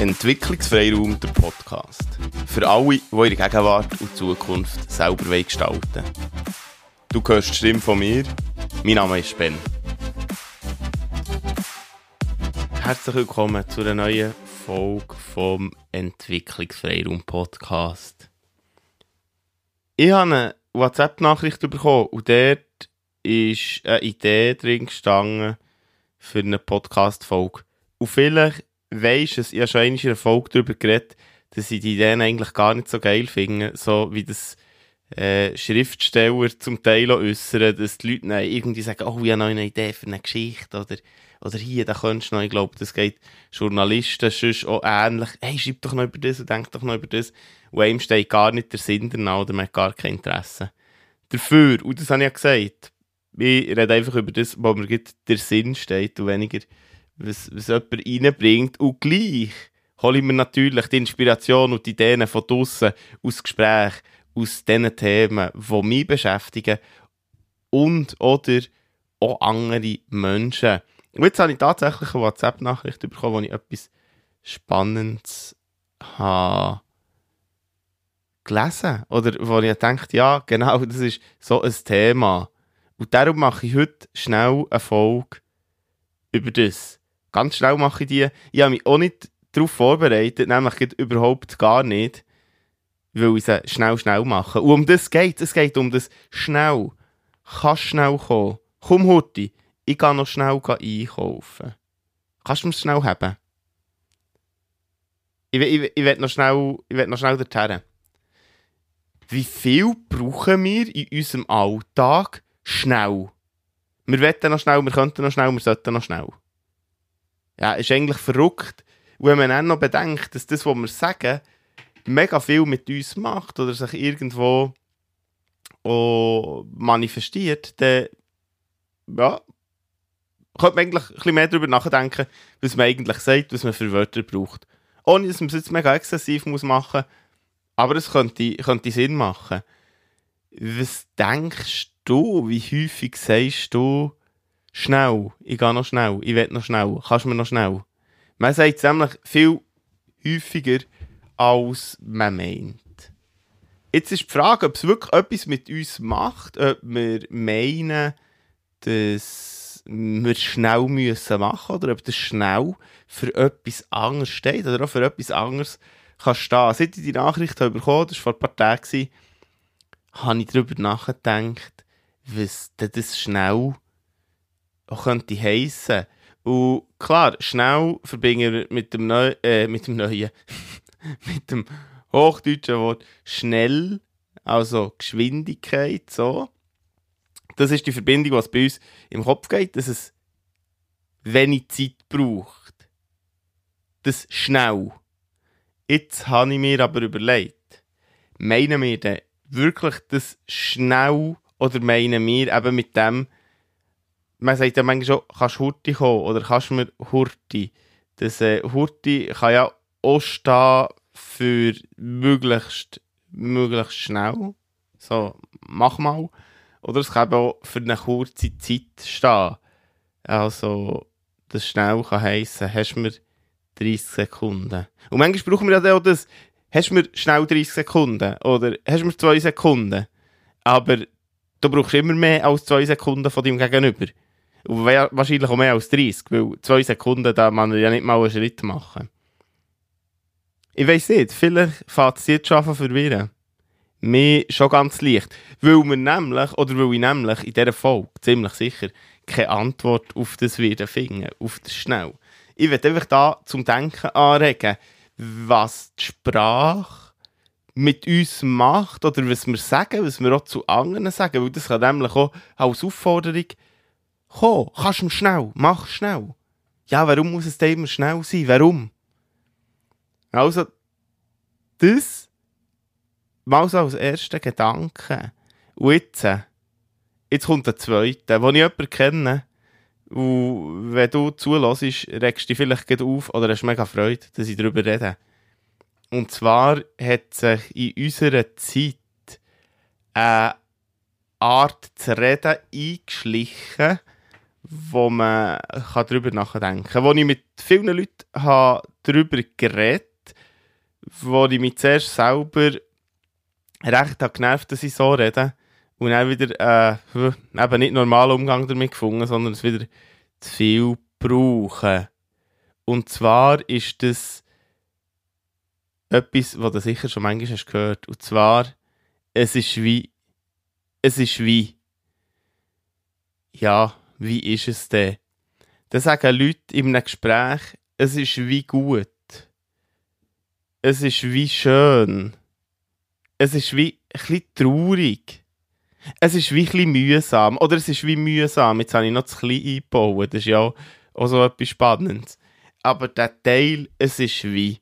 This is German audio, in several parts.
Entwicklungsfreiraum, der Podcast. Für alle, die ihre Gegenwart und Zukunft selber gestalten wollen. Du hörst die Stimme von mir. Mein Name ist Ben. Herzlich willkommen zu einer neuen Folge vom Entwicklungsfreiraum Podcast. Ich habe eine WhatsApp-Nachricht bekommen und dort ist eine Idee drin gestanden für eine Podcast-Folge. Und vielleicht weisst es, ich habe schon in einer Folge darüber geredet, dass ich die Ideen eigentlich gar nicht so geil finde, so wie das äh, Schriftsteller zum Teil äußern, dass die Leute irgendwie sagen, oh, ich habe noch eine Idee für eine Geschichte oder, oder hier, da könntest du noch, ich glaube, das geht Journalisten sonst auch ähnlich, hey, schreib doch noch über das und denk doch noch über das und einem steht gar nicht der Sinn danach oder man hat gar kein Interesse. Dafür, und das habe ich ja gesagt, ich rede einfach über das, wo mir der Sinn steht und weniger, was, was jemand reinbringt. Und gleich hole ich mir natürlich die Inspiration und die Ideen von draussen aus Gespräch, aus diesen Themen, die mich beschäftigen und oder auch andere Menschen. Und jetzt habe ich tatsächlich eine WhatsApp-Nachricht bekommen, wo ich etwas Spannendes habe gelesen oder wo ich denke, ja, genau, das ist so ein Thema. Und darum mache ich heute schnell eine Folge über das. Ganz schnell mache ich die. Ich habe mich auch nicht darauf vorbereitet, nämlich überhaupt gar nicht, weil ich sie schnell, schnell mache. Und um das geht es. geht um das schnell. Kannst schnell kommen. Komm, Hutti, ich gehe noch schnell einkaufen. Kannst du mir schnell haben? Ich, ich, ich will noch schnell, schnell dorthin wie viel brauchen wir in unserem Alltag schnell? Wir wollen noch schnell, wir könnten noch schnell, wir sollten noch schnell. Ja, ist eigentlich verrückt. wenn man dann noch bedenkt, dass das, was wir sagen, mega viel mit uns macht oder sich irgendwo auch manifestiert, dann ja, könnte man eigentlich ein bisschen mehr darüber nachdenken, was man eigentlich sagt, was man für Wörter braucht. Ohne dass man es jetzt mega exzessiv muss machen muss, aber es könnte, könnte Sinn machen. Was denkst du, wie häufig sagst du, schnell, ich gehe noch schnell, ich will noch schnell, kannst du mir noch schnell? Man sagt es nämlich viel häufiger, als man meint. Jetzt ist die Frage, ob es wirklich etwas mit uns macht, ob wir meinen, dass wir schnell müssen machen oder ob das schnell für etwas anderes steht oder auch für etwas anderes kann stehen. Seit ich die Nachricht bekommen das war vor ein paar Tagen, habe ich darüber nachgedacht, was das schnell könnte heissen. Und klar, schnell verbinde ich mit dem, Neu äh, mit dem neuen, mit dem hochdeutschen Wort schnell, also Geschwindigkeit, so. Das ist die Verbindung, was bei uns im Kopf geht, dass es wenig Zeit braucht. Das schnell. Jetzt habe ich mir aber überlegt, meinen wir denn wirklich das schnell oder meinen wir eben mit dem, man sagt ja manchmal schon, kannst du Hurti kommen oder kannst du mir Hurti. Das äh, Hurti kann ja auch stehen für möglichst, möglichst schnell. So, mach mal. Oder es kann auch für eine kurze Zeit stehen. Also, das schnell kann heissen, hast du mir 30 Sekunden. Und manchmal brauchen wir ja auch das, hast du mir schnell 30 Sekunden oder hast du mir 2 Sekunden. Aber du brauchst immer mehr als 2 Sekunden von deinem Gegenüber. Wahrscheinlich auch mehr als 30, weil 2 Sekunden, da man ja nicht mal einen Schritt machen. Ich weiss nicht, vielleicht fängt es jetzt schon verwirren. Mir schon ganz leicht. Weil wir nämlich, oder weil ich nämlich in dieser Folge ziemlich sicher keine Antwort auf das wieder finden, auf das schnell ich werde einfach da zum Denken anregen, was die Sprache mit uns macht oder was wir sagen, was wir auch zu anderen sagen, weil das kann nämlich auch als Aufforderung kommen. Kannst du schnell, mach schnell. Ja, warum muss es denn immer schnell sein? Warum? Also, das mal so als erster Gedanke. Und jetzt, jetzt kommt der zweite, den ich jemanden kenne, und wenn du zulässt, regst du dich vielleicht auf oder hast mega Freude, dass ich darüber rede. Und zwar hat sich in unserer Zeit eine Art zu reden eingeschlichen, wo man darüber nachdenken kann. Wo ich mit vielen Leuten habe darüber geredet wo ich mich zuerst selber recht habe genervt, dass ich so rede. Und dann wieder äh, eben nicht normalen Umgang damit gefunden, sondern es wieder zu viel brauchen. Und zwar ist das etwas, was du sicher schon manchmal hast gehört. Und zwar, es ist wie, es ist wie, ja, wie ist es denn? Da sagen Leute in einem Gespräch, es ist wie gut. Es ist wie schön. Es ist wie ein bisschen traurig. Es ist wie ein bisschen mühsam. Oder es ist wie mühsam. Jetzt habe ich noch zu klein eingebaut. Das ist ja auch so etwas Spannendes. Aber der Teil, es ist wie.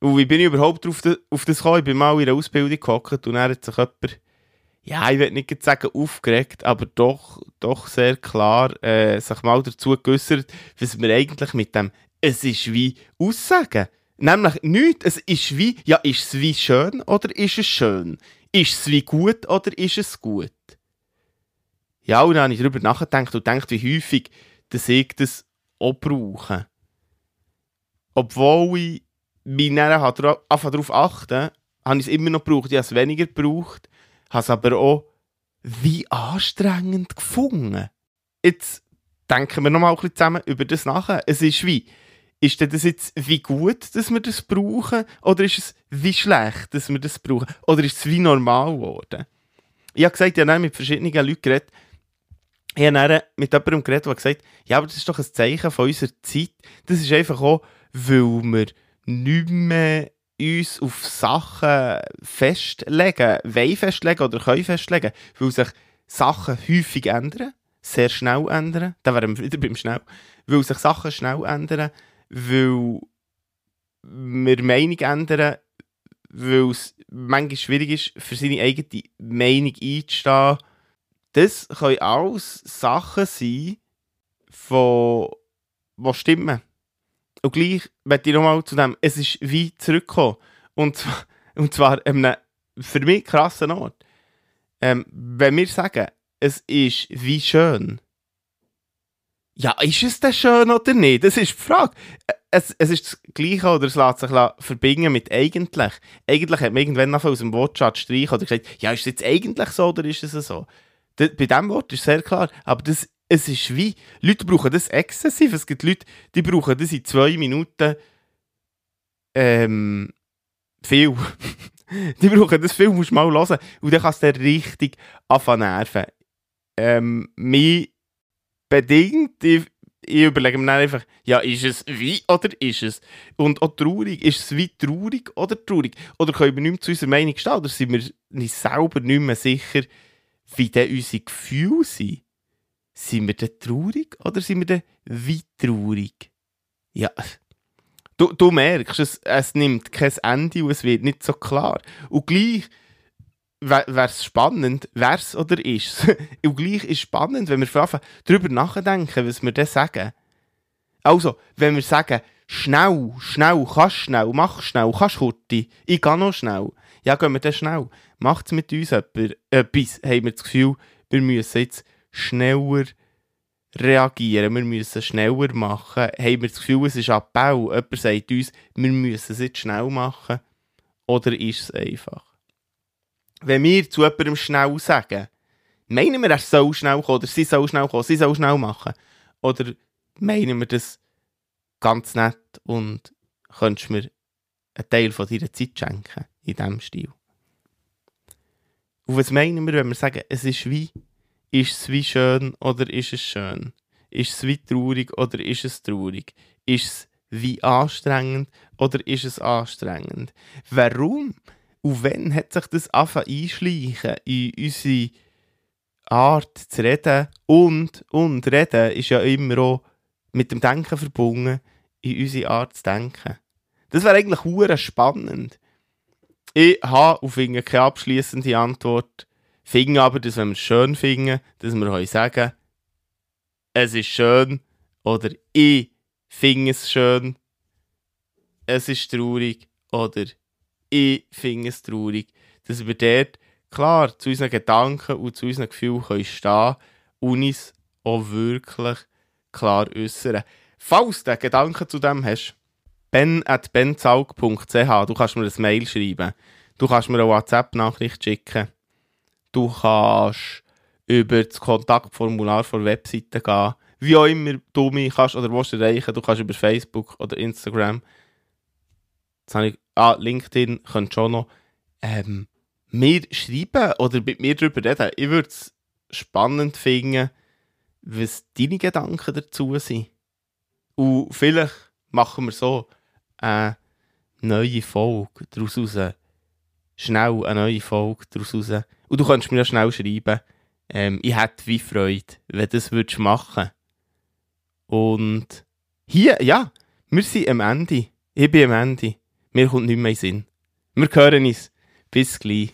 Und wie bin ich überhaupt auf, das, gekommen? Ich bin mal in einer Ausbildung gehockt und dann hat sich jemand, ja, ich will nicht sagen aufgeregt, aber doch, doch sehr klar äh, sich mal dazu geäußert, was wir eigentlich mit dem «Es ist wie» aussagen. Nämlich nichts, es ist wie, ja, ist es wie schön oder ist es schön? Ist es wie gut oder ist es gut? Ja, und dann habe ich darüber nachgedacht und gedacht, wie häufig dass ich das auch brauche. Obwohl ich mich dann darauf achten habe ich es immer noch gebraucht. Ich habe es weniger gebraucht, habe es aber auch wie anstrengend gefunden. Jetzt denken wir noch mal ein bisschen zusammen über das nachher. Es ist wie, ist das jetzt wie gut, dass wir das brauchen? Oder ist es wie schlecht, dass wir das brauchen? Oder ist es wie normal geworden? Ich habe gesagt, ich habe mit verschiedenen Leuten geredet. Ich habe mit jemandem geredet, der gesagt ja, aber das ist doch ein Zeichen von unserer Zeit. Das ist einfach auch, weil wir nicht mehr uns auf Sachen festlegen, wollen festlegen oder können festlegen, weil sich Sachen häufig ändern, sehr schnell ändern, da wären wir wieder beim Schnell, weil sich Sachen schnell ändern, weil wir Meinung ändern, weil es manchmal schwierig ist, für seine eigene Meinung einzustehen. Das können alles Sachen sein, die, stimmen. Und gleich möchte ich nochmal zu dem, es ist wie zurückgekommen. Und zwar, und zwar an einem für mich krassen Ort. Ähm, wenn wir sagen, es ist wie schön. Ja, ist es denn schön oder nicht? Das ist die Frage. Es, es ist das Gleiche oder es lässt sich verbinden mit eigentlich. Eigentlich hat man irgendwann noch aus dem Wortschatz streichen oder gesagt, ja, ist es jetzt eigentlich so oder ist es so? Bei diesem Wort ist sehr klar. Aber das es ist wie, Leute brauchen das exzessiv. Es gibt Leute, die brauchen das in zwei Minuten ähm, viel. die brauchen das viel, musst du mal hören. Und dann kannst du richtig anfangen nerven. Ähm, mich bedingt, ich, ich überlege mir dann einfach, ja, ist es wie oder ist es? Und auch traurig, ist es wie traurig oder traurig? Oder können wir nicht mehr zu unserer Meinung stehen? Oder sind wir nicht selber nicht mehr sicher, wie denn unsere Gefühle sind? Sind wir denn traurig oder sind wir denn wie traurig? Ja, du, du merkst, es, es nimmt kein Ende und es wird nicht so klar. Und gleich wäre es spannend, wer es oder ist Und gleich ist es spannend, wenn wir anfangen, darüber nachdenken, was wir dann sagen. Also, wenn wir sagen, schnell, schnell, kannst schnell, mach schnell, kannst kurti, ich gehe noch schnell. Ja, gehen wir dann schnell. Macht es mit uns etwas? Haben wir das Gefühl, wir müssen jetzt schneller reagieren, wir müssen schneller machen. Haben wir das Gefühl, es ist Abbau? Jemand sagt uns, wir müssen es jetzt schnell machen. Oder ist es einfach? Wenn wir zu jemandem schnell sagen, meinen wir, er soll schnell kommen, oder sie soll schnell kommen, sie soll schnell machen? Oder meinen wir das ganz nett und könntest mir einen Teil von deiner Zeit schenken, in diesem Stil? Und was meinen wir, wenn wir sagen, es ist wie ist es wie schön oder ist es schön? Ist es wie traurig oder ist es traurig? Ist es wie anstrengend oder ist es anstrengend? Warum und wann hat sich das angefangen einschleichen in unsere Art zu reden? Und, und reden ist ja immer auch mit dem Denken verbunden, in unsere Art zu denken. Das wäre eigentlich hure spannend. Ich habe auf keine abschließende Antwort Finden aber, dass wenn wir es schön finden, dass wir können sagen es ist schön oder ich finde es schön, es ist traurig oder ich finde es traurig. Dass wir dort klar zu unseren Gedanken und zu unseren Gefühlen können stehen und uns auch wirklich klar äußern. Falls du Gedanken zu dem hast, ben.benzaug.ch. Du kannst mir ein Mail schreiben. Du kannst mir eine WhatsApp-Nachricht schicken. Du kannst über das Kontaktformular der Webseite gehen. Wie auch immer du mich kannst oder willst erreichen. Du kannst über Facebook oder Instagram. Ich, ah, LinkedIn könnt schon noch. Ähm, mir schreiben oder mit mir darüber reden. Ich würde es spannend finden, was deine Gedanken dazu sind. Und vielleicht machen wir so eine neue Folge daraus raus. Schnell eine neue Folge daraus raus. Und du kannst mir ja schnell schreiben. Ähm, ich hätte wie Freude, wenn du das würdest machen Und hier, ja, wir sind am Ende. Ich bin am Ende. Mir kommt nicht mehr in Sinn. Wir hören uns. Bis gleich.